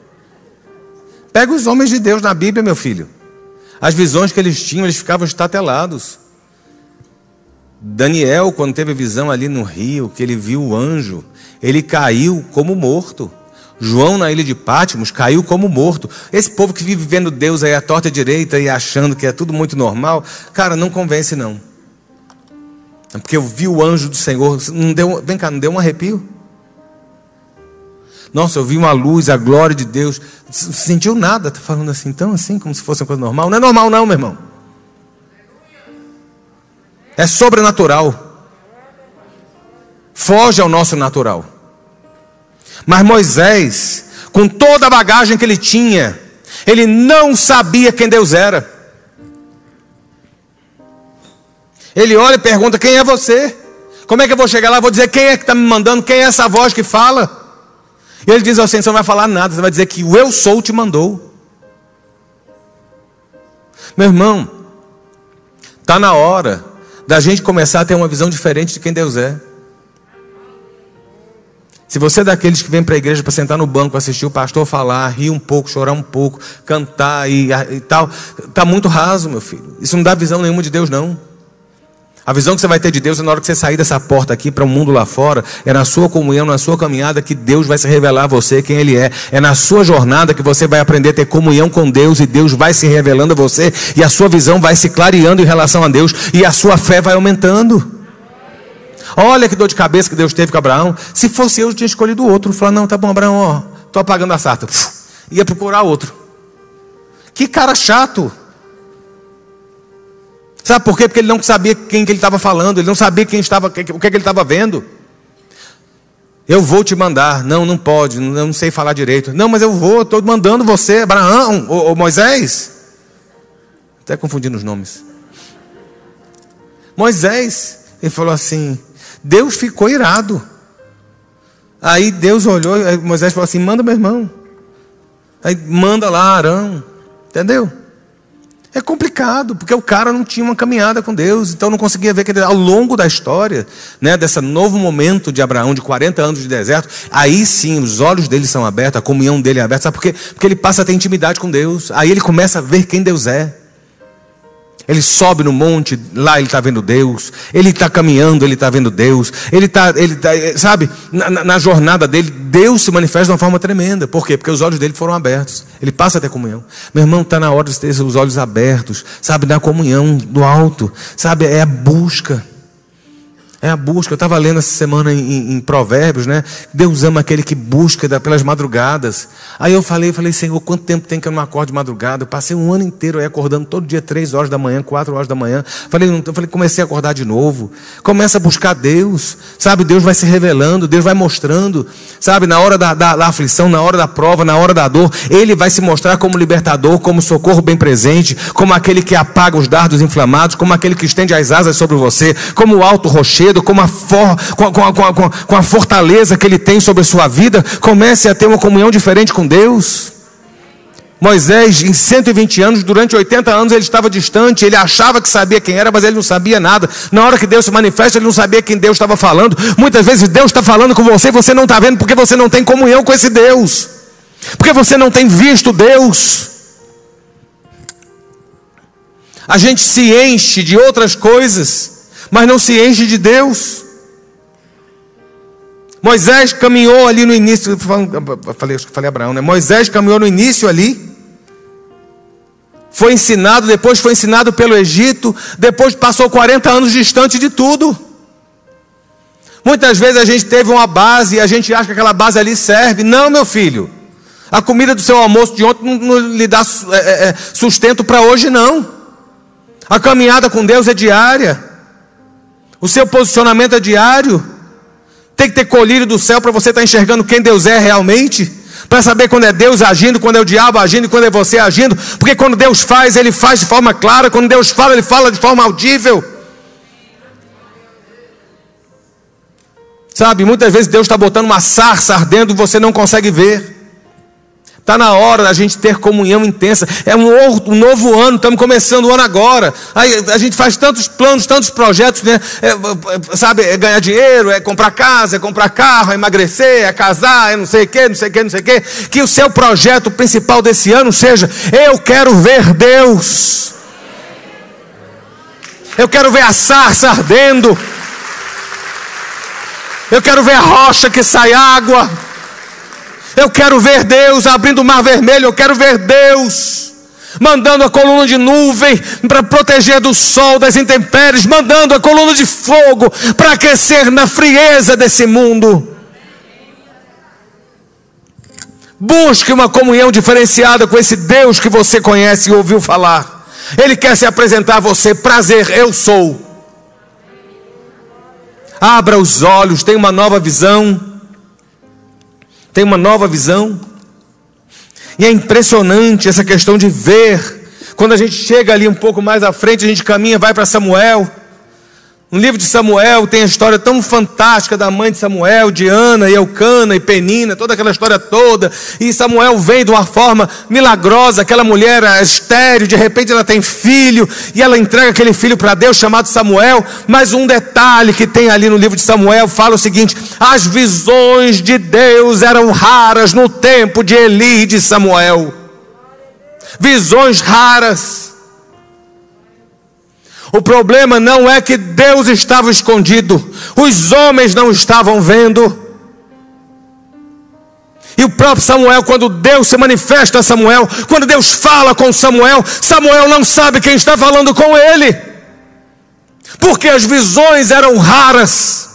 [SPEAKER 1] Pega os homens de Deus na Bíblia, meu filho. As visões que eles tinham, eles ficavam estatelados. Daniel, quando teve a visão ali no rio, que ele viu o anjo, ele caiu como morto. João, na ilha de Pátimos, caiu como morto. Esse povo que vive vendo Deus aí à torta direita e achando que é tudo muito normal, cara, não convence não. É porque eu vi o anjo do Senhor, não deu, vem cá, não deu um arrepio? Nossa, eu vi uma luz, a glória de Deus. Não sentiu nada, está falando assim, tão assim, como se fosse uma coisa normal. Não é normal, não, meu irmão. É sobrenatural. Foge ao nosso natural. Mas Moisés, com toda a bagagem que ele tinha, ele não sabia quem Deus era. Ele olha e pergunta: Quem é você? Como é que eu vou chegar lá? Vou dizer quem é que está me mandando, quem é essa voz que fala? E ele diz assim: Você não vai falar nada, você vai dizer que o eu sou te mandou. Meu irmão, está na hora da gente começar a ter uma visão diferente de quem Deus é. Se você é daqueles que vem para a igreja para sentar no banco, assistir o pastor falar, rir um pouco, chorar um pouco, cantar e, e tal, está muito raso, meu filho. Isso não dá visão nenhuma de Deus, não. A visão que você vai ter de Deus é na hora que você sair dessa porta aqui para o mundo lá fora, é na sua comunhão, na sua caminhada que Deus vai se revelar a você quem Ele é. É na sua jornada que você vai aprender a ter comunhão com Deus e Deus vai se revelando a você e a sua visão vai se clareando em relação a Deus e a sua fé vai aumentando. Olha que dor de cabeça que Deus teve com Abraão. Se fosse eu, eu tinha escolhido outro. Falar, não, tá bom, Abraão, ó, tô apagando a sarta. Ia procurar outro. Que cara chato. Sabe por quê? Porque ele não sabia quem que ele estava falando, ele não sabia quem estava, o que, que ele estava vendo. Eu vou te mandar. Não, não pode, não sei falar direito. Não, mas eu vou, estou mandando você, Abraão, ou, ou Moisés. Até confundindo os nomes. Moisés, ele falou assim: Deus ficou irado. Aí Deus olhou, Moisés falou assim: manda meu irmão. Aí manda lá Arão. Entendeu? É complicado, porque o cara não tinha uma caminhada com Deus, então não conseguia ver que ao longo da história, né, desse novo momento de Abraão, de 40 anos de deserto, aí sim os olhos dele são abertos, a comunhão dele é aberta, sabe por quê? Porque ele passa a ter intimidade com Deus, aí ele começa a ver quem Deus é. Ele sobe no monte, lá ele está vendo Deus. Ele está caminhando, ele está vendo Deus. Ele está, ele tá, sabe, na, na, jornada dele, Deus se manifesta de uma forma tremenda. Por quê? Porque os olhos dele foram abertos. Ele passa a ter comunhão. Meu irmão, está na hora de ter os olhos abertos, sabe, na comunhão do alto, sabe, é a busca. É a busca. Eu estava lendo essa semana em, em, Provérbios, né? Deus ama aquele que busca pelas madrugadas. Aí eu falei, falei, Senhor, quanto tempo tem que eu não acordo de madrugada? Eu passei um ano inteiro aí acordando todo dia, três horas da manhã, quatro horas da manhã. Falei, eu falei, comecei a acordar de novo. Começa a buscar Deus, sabe? Deus vai se revelando, Deus vai mostrando, sabe? Na hora da, da, da aflição, na hora da prova, na hora da dor, Ele vai se mostrar como libertador, como socorro bem presente, como aquele que apaga os dardos inflamados, como aquele que estende as asas sobre você, como o alto rochedo com a, for, com, com, com, com a fortaleza que ele tem sobre a sua vida, comece a ter uma comunhão diferente com Deus. Moisés, em 120 anos, durante 80 anos, ele estava distante, ele achava que sabia quem era, mas ele não sabia nada. Na hora que Deus se manifesta, ele não sabia quem Deus estava falando. Muitas vezes Deus está falando com você e você não está vendo porque você não tem comunhão com esse Deus, porque você não tem visto Deus. A gente se enche de outras coisas mas não se enche de Deus. Moisés caminhou ali no início, falei, acho que falei Abraão, né? Moisés caminhou no início ali, foi ensinado, depois foi ensinado pelo Egito, depois passou 40 anos distante de tudo. Muitas vezes a gente teve uma base e a gente acha que aquela base ali serve. Não, meu filho. A comida do seu almoço de ontem não, lhe dá é, é, é sustento para hoje, não. A caminhada com Deus é diária. O seu posicionamento é diário. Tem que ter colírio do céu para você estar tá enxergando quem Deus é realmente. Para saber quando é Deus agindo, quando é o diabo agindo quando é você agindo. Porque quando Deus faz, Ele faz de forma clara. Quando Deus fala, Ele fala de forma audível. Sabe, muitas vezes Deus está botando uma sarça ardendo e você não consegue ver. Está na hora da gente ter comunhão intensa. É um, um, novo ano, estamos começando o ano agora. Aí a gente faz tantos planos, tantos projetos, né? É, é, sabe, é ganhar dinheiro, é comprar casa, é comprar carro, é emagrecer, é casar, é não sei o que, não sei o que, não sei o que. Que o seu projeto principal desse ano seja: eu quero ver Deus. Eu quero ver a sarça ardendo. Eu quero ver a rocha que sai água. Eu quero ver Deus abrindo o mar vermelho, eu quero ver Deus mandando a coluna de nuvem para proteger do sol, das intempéries, mandando a coluna de fogo para aquecer na frieza desse mundo. Busque uma comunhão diferenciada com esse Deus que você conhece e ouviu falar. Ele quer se apresentar a você, prazer, eu sou. Abra os olhos, tenha uma nova visão tem uma nova visão. E é impressionante essa questão de ver. Quando a gente chega ali um pouco mais à frente, a gente caminha, vai para Samuel. No livro de Samuel tem a história tão fantástica da mãe de Samuel, de Ana, e Eucana e Penina, toda aquela história toda. E Samuel vem de uma forma milagrosa, aquela mulher é estéreo, de repente ela tem filho, e ela entrega aquele filho para Deus chamado Samuel. Mas um detalhe que tem ali no livro de Samuel fala o seguinte: as visões de Deus eram raras no tempo de Eli e de Samuel. Visões raras. O problema não é que Deus estava escondido, os homens não estavam vendo. E o próprio Samuel, quando Deus se manifesta a Samuel, quando Deus fala com Samuel, Samuel não sabe quem está falando com ele, porque as visões eram raras.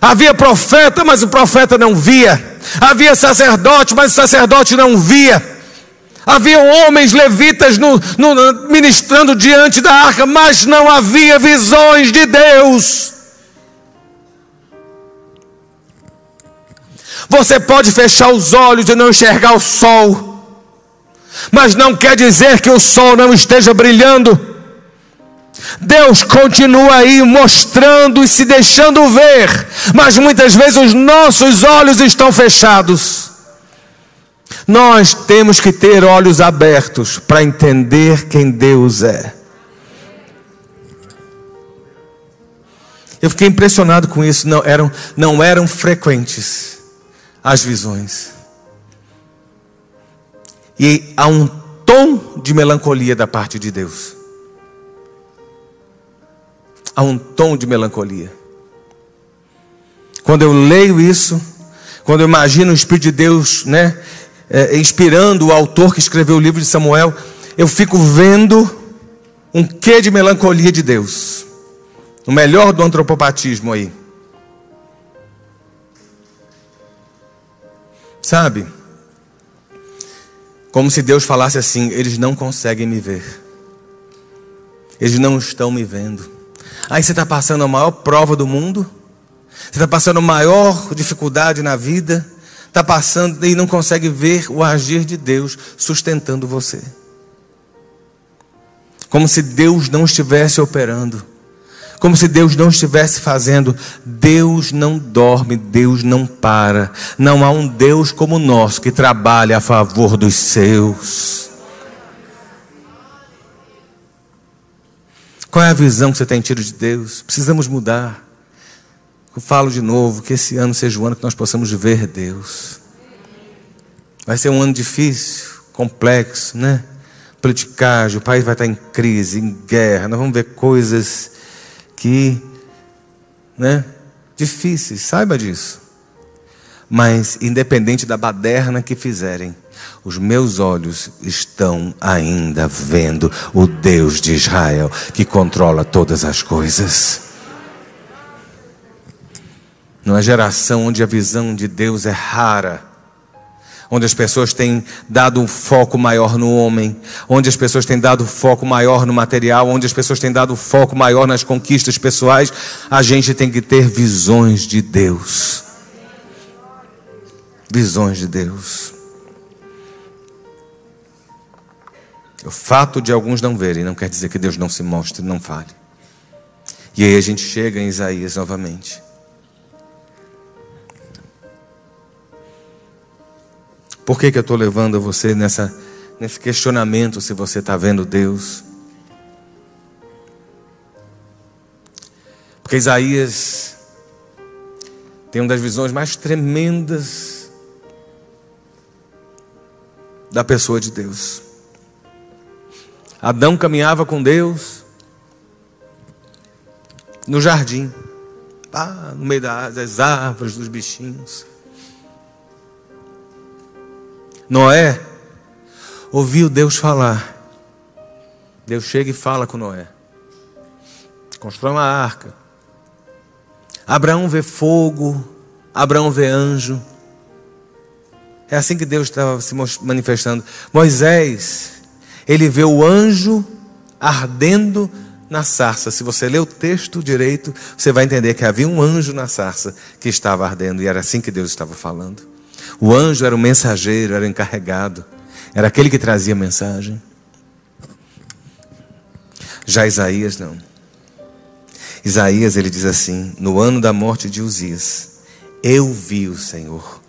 [SPEAKER 1] Havia profeta, mas o profeta não via. Havia sacerdote, mas o sacerdote não via. Havia homens levitas no, no, ministrando diante da arca, mas não havia visões de Deus. Você pode fechar os olhos e não enxergar o sol, mas não quer dizer que o sol não esteja brilhando. Deus continua aí mostrando e se deixando ver, mas muitas vezes os nossos olhos estão fechados. Nós temos que ter olhos abertos para entender quem Deus é. Eu fiquei impressionado com isso. Não eram, não eram frequentes as visões. E há um tom de melancolia da parte de Deus. Há um tom de melancolia. Quando eu leio isso, quando eu imagino o Espírito de Deus, né, é, inspirando o autor que escreveu o livro de Samuel, eu fico vendo um quê de melancolia de Deus. O melhor do antropopatismo aí. Sabe? Como se Deus falasse assim: eles não conseguem me ver. Eles não estão me vendo. Aí você está passando a maior prova do mundo. Você está passando a maior dificuldade na vida está passando e não consegue ver o agir de Deus sustentando você. Como se Deus não estivesse operando. Como se Deus não estivesse fazendo. Deus não dorme, Deus não para. Não há um Deus como o nosso que trabalha a favor dos seus. Qual é a visão que você tem tido de Deus? Precisamos mudar. Eu falo de novo, que esse ano seja o ano que nós possamos ver Deus. Vai ser um ano difícil, complexo, né? Politicagem, o país vai estar em crise, em guerra, nós vamos ver coisas que, né? Difíceis, saiba disso. Mas, independente da baderna que fizerem, os meus olhos estão ainda vendo o Deus de Israel que controla todas as coisas. Numa geração onde a visão de Deus é rara, onde as pessoas têm dado um foco maior no homem, onde as pessoas têm dado foco maior no material, onde as pessoas têm dado foco maior nas conquistas pessoais, a gente tem que ter visões de Deus. Visões de Deus. O fato de alguns não verem não quer dizer que Deus não se mostre, não fale. E aí a gente chega em Isaías novamente. Por que, que eu estou levando você nessa, nesse questionamento se você está vendo Deus? Porque Isaías tem uma das visões mais tremendas da pessoa de Deus. Adão caminhava com Deus no jardim, no meio das árvores, dos bichinhos. Noé ouviu Deus falar. Deus chega e fala com Noé. Constrói uma arca. Abraão vê fogo. Abraão vê anjo. É assim que Deus estava se manifestando. Moisés, ele vê o anjo ardendo na sarça. Se você ler o texto direito, você vai entender que havia um anjo na sarça que estava ardendo. E era assim que Deus estava falando. O anjo era o mensageiro, era o encarregado, era aquele que trazia a mensagem. Já Isaías não. Isaías ele diz assim: No ano da morte de Uzias, eu vi o Senhor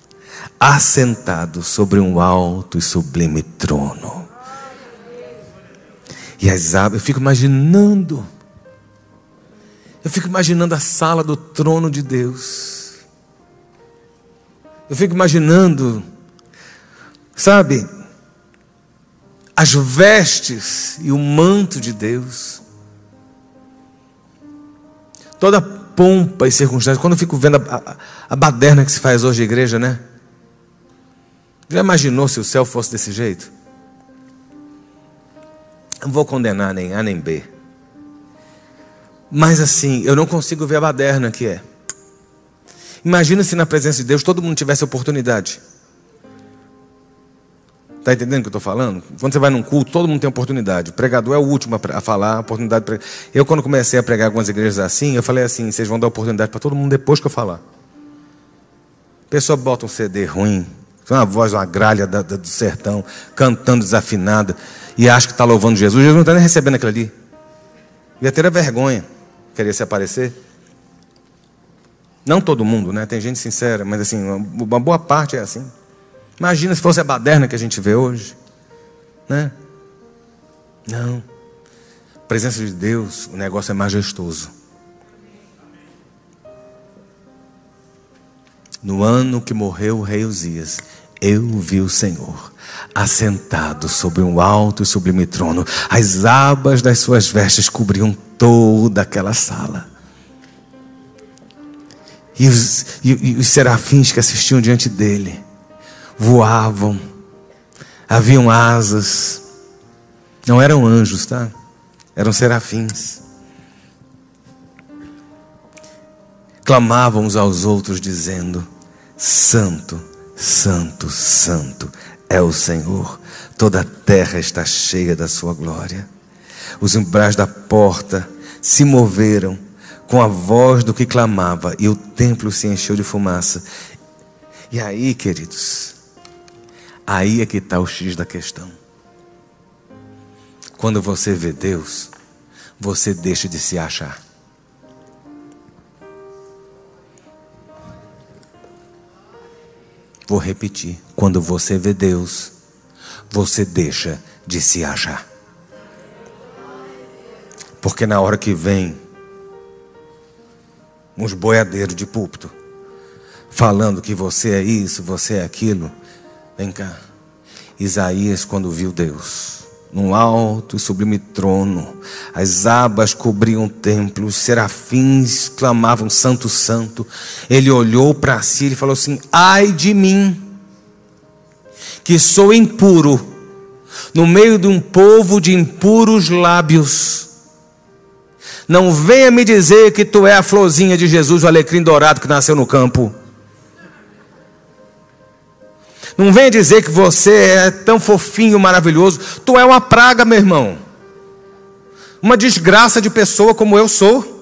[SPEAKER 1] assentado sobre um alto e sublime trono. E as abas, eu fico imaginando, eu fico imaginando a sala do trono de Deus. Eu fico imaginando, sabe, as vestes e o manto de Deus. Toda pompa e circunstância. Quando eu fico vendo a, a, a baderna que se faz hoje na igreja, né? Já imaginou se o céu fosse desse jeito? Não vou condenar nem A nem B. Mas assim, eu não consigo ver a baderna que é. Imagina se na presença de Deus todo mundo tivesse oportunidade. Está entendendo o que eu estou falando? Quando você vai num culto, todo mundo tem oportunidade. O pregador é o último a falar, a oportunidade. Pre... Eu, quando comecei a pregar algumas igrejas assim, eu falei assim: vocês vão dar oportunidade para todo mundo depois que eu falar. A pessoa bota um CD ruim, uma voz, uma gralha da, da, do sertão, cantando desafinada, e acha que está louvando Jesus. Jesus não está nem recebendo aquilo ali. Ia ter a vergonha, queria se aparecer. Não todo mundo, né? Tem gente sincera, mas assim, uma boa parte é assim. Imagina se fosse a baderna que a gente vê hoje. Né? Não. A presença de Deus, o negócio é majestoso. No ano que morreu o rei Uzias, eu vi o Senhor assentado sobre um alto e sublime trono. As abas das suas vestes cobriam toda aquela sala. E os, e, e os serafins que assistiam diante dele voavam, haviam asas. Não eram anjos, tá? Eram serafins. Clamavam uns aos outros, dizendo: Santo, Santo, Santo é o Senhor, toda a terra está cheia da Sua glória. Os umbrais da porta se moveram com a voz do que clamava, e o templo se encheu de fumaça. E aí, queridos, Aí é que está o X da questão. Quando você vê Deus, você deixa de se achar. Vou repetir: quando você vê Deus, você deixa de se achar. Porque na hora que vem uns boiadeiros de púlpito falando que você é isso, você é aquilo, Vem cá. Isaías, quando viu Deus, num alto e sublime trono, as abas cobriam o templo, os serafins clamavam Santo, Santo. Ele olhou para si e falou assim: Ai de mim, que sou impuro, no meio de um povo de impuros lábios. Não venha me dizer que tu é a florzinha de Jesus, o alecrim dourado que nasceu no campo. Não venha dizer que você é tão fofinho, maravilhoso. Tu é uma praga, meu irmão. Uma desgraça de pessoa como eu sou.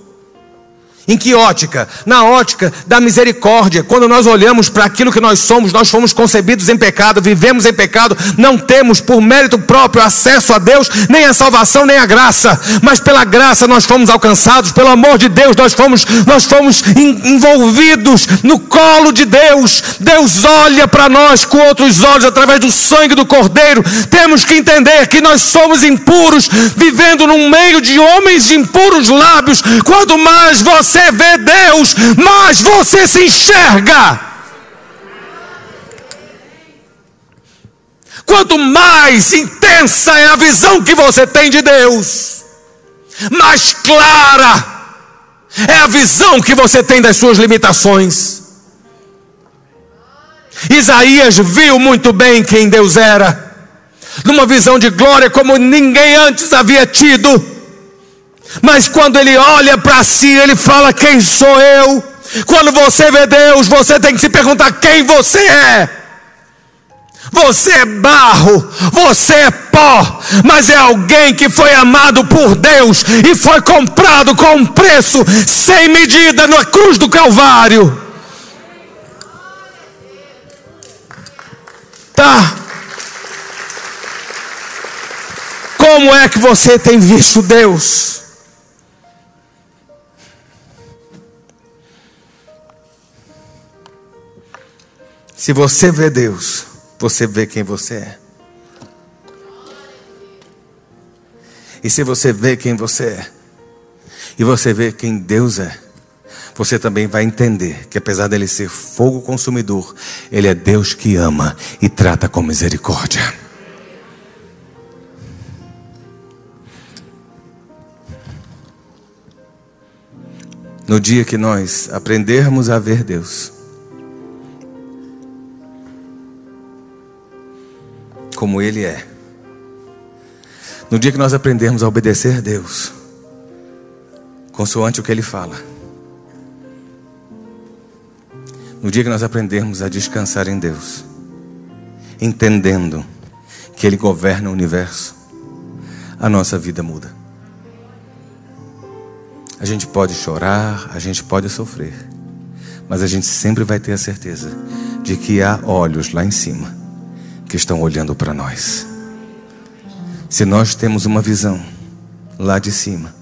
[SPEAKER 1] Em que ótica? Na ótica da misericórdia. Quando nós olhamos para aquilo que nós somos, nós fomos concebidos em pecado, vivemos em pecado, não temos por mérito próprio acesso a Deus, nem a salvação, nem a graça, mas pela graça nós fomos alcançados, pelo amor de Deus nós fomos, nós fomos envolvidos no colo de Deus. Deus olha para nós com outros olhos através do sangue do Cordeiro. Temos que entender que nós somos impuros, vivendo num meio de homens de impuros lábios. Quanto mais você você vê Deus, mais você se enxerga. Quanto mais intensa é a visão que você tem de Deus, mais clara é a visão que você tem das suas limitações. Isaías viu muito bem quem Deus era, numa visão de glória como ninguém antes havia tido. Mas quando ele olha para si, ele fala: Quem sou eu? Quando você vê Deus, você tem que se perguntar: Quem você é? Você é barro, você é pó, mas é alguém que foi amado por Deus e foi comprado com um preço sem medida na cruz do Calvário. Tá? Como é que você tem visto Deus? Se você vê Deus, você vê quem você é. E se você vê quem você é, e você vê quem Deus é, você também vai entender que apesar dele ser fogo consumidor, ele é Deus que ama e trata com misericórdia. No dia que nós aprendermos a ver Deus, como Ele é, no dia que nós aprendermos a obedecer a Deus, consoante o que Ele fala, no dia que nós aprendermos a descansar em Deus, entendendo que Ele governa o universo, a nossa vida muda. A gente pode chorar, a gente pode sofrer, mas a gente sempre vai ter a certeza de que há olhos lá em cima que estão olhando para nós. Se nós temos uma visão lá de cima,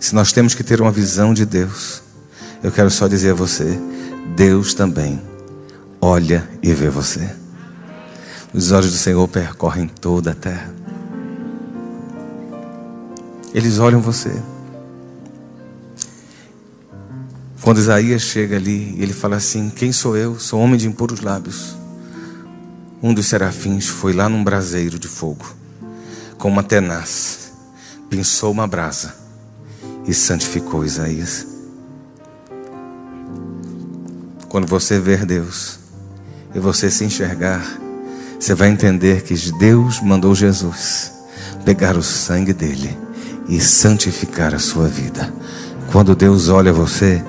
[SPEAKER 1] se nós temos que ter uma visão de Deus, eu quero só dizer a você Deus também olha e vê você. Os olhos do Senhor percorrem toda a terra. Eles olham você. Quando Isaías chega ali, ele fala assim: Quem sou eu? Sou homem de impuros lábios. Um dos serafins foi lá num braseiro de fogo, com uma tenaz, pinçou uma brasa e santificou Isaías. Quando você ver Deus e você se enxergar, você vai entender que Deus mandou Jesus pegar o sangue dele e santificar a sua vida. Quando Deus olha você,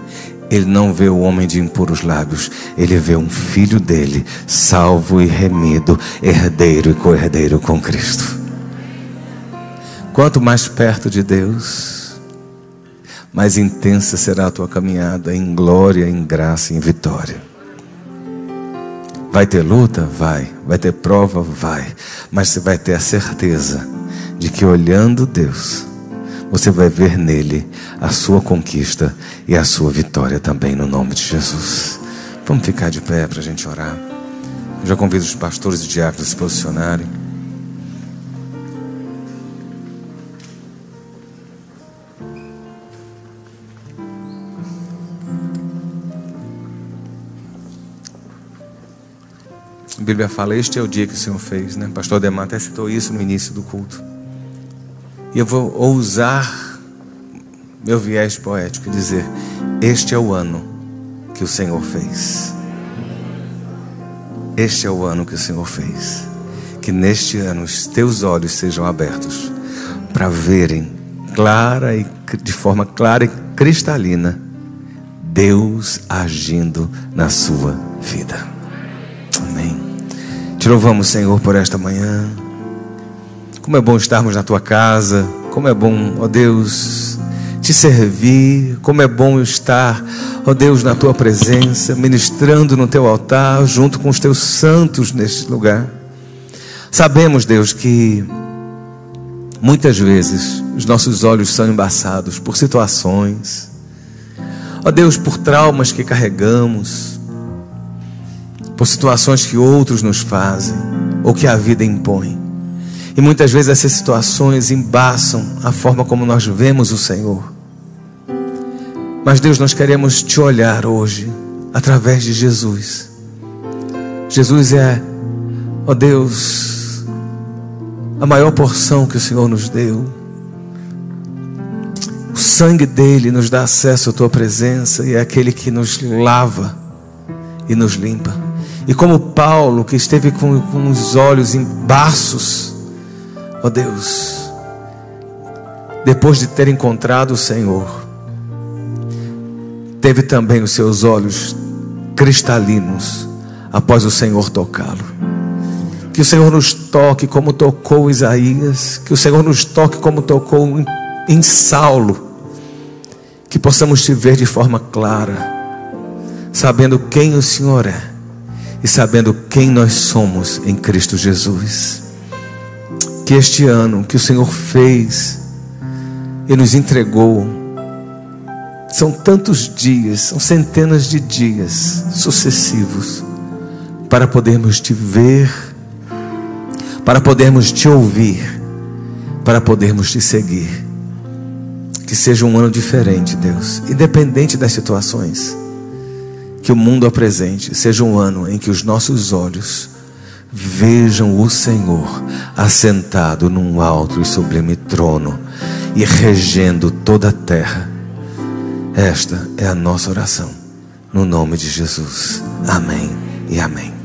[SPEAKER 1] ele não vê o homem de impuros lábios, ele vê um filho dele, salvo e remido, herdeiro e co-herdeiro com Cristo. Quanto mais perto de Deus, mais intensa será a tua caminhada em glória, em graça, em vitória. Vai ter luta? Vai. Vai ter prova? Vai. Mas você vai ter a certeza de que olhando Deus, você vai ver nele a sua conquista e a sua vitória também, no nome de Jesus. Vamos ficar de pé para a gente orar. Eu já convido os pastores e diáconos a se posicionarem. Bíblia fala: Este é o dia que o Senhor fez, né? Pastor Demar até citou isso no início do culto. E eu vou ousar meu viés poético e dizer: Este é o ano que o Senhor fez. Este é o ano que o Senhor fez. Que neste ano os teus olhos sejam abertos para verem clara e de forma clara e cristalina Deus agindo na sua vida. Amém. Te louvamos, Senhor, por esta manhã. Como é bom estarmos na tua casa. Como é bom, ó Deus, te servir. Como é bom estar, ó Deus, na tua presença, ministrando no teu altar, junto com os teus santos neste lugar. Sabemos, Deus, que muitas vezes os nossos olhos são embaçados por situações, ó Deus, por traumas que carregamos por situações que outros nos fazem ou que a vida impõe. E muitas vezes essas situações embaçam a forma como nós vemos o Senhor. Mas Deus, nós queremos te olhar hoje através de Jesus. Jesus é, ó Deus, a maior porção que o Senhor nos deu. O sangue dele nos dá acesso à tua presença e é aquele que nos lava e nos limpa. E como Paulo, que esteve com, com os olhos em baços, ó oh Deus, depois de ter encontrado o Senhor, teve também os seus olhos cristalinos após o Senhor tocá-lo. Que o Senhor nos toque como tocou Isaías, que o Senhor nos toque como tocou em, Saulo, que possamos te ver de forma clara, sabendo quem o Senhor é e sabendo quem nós somos em Cristo Jesus. Que este ano que o Senhor fez e nos entregou, são tantos dias, são centenas de dias sucessivos, para podermos te ver, para podermos te ouvir, para podermos te seguir. Que seja um ano diferente, Deus, independente das situações. Que o mundo apresente seja um ano em que os nossos olhos vejam o Senhor assentado num alto e sublime trono e regendo toda a terra. Esta é a nossa oração, no nome de Jesus. Amém e amém.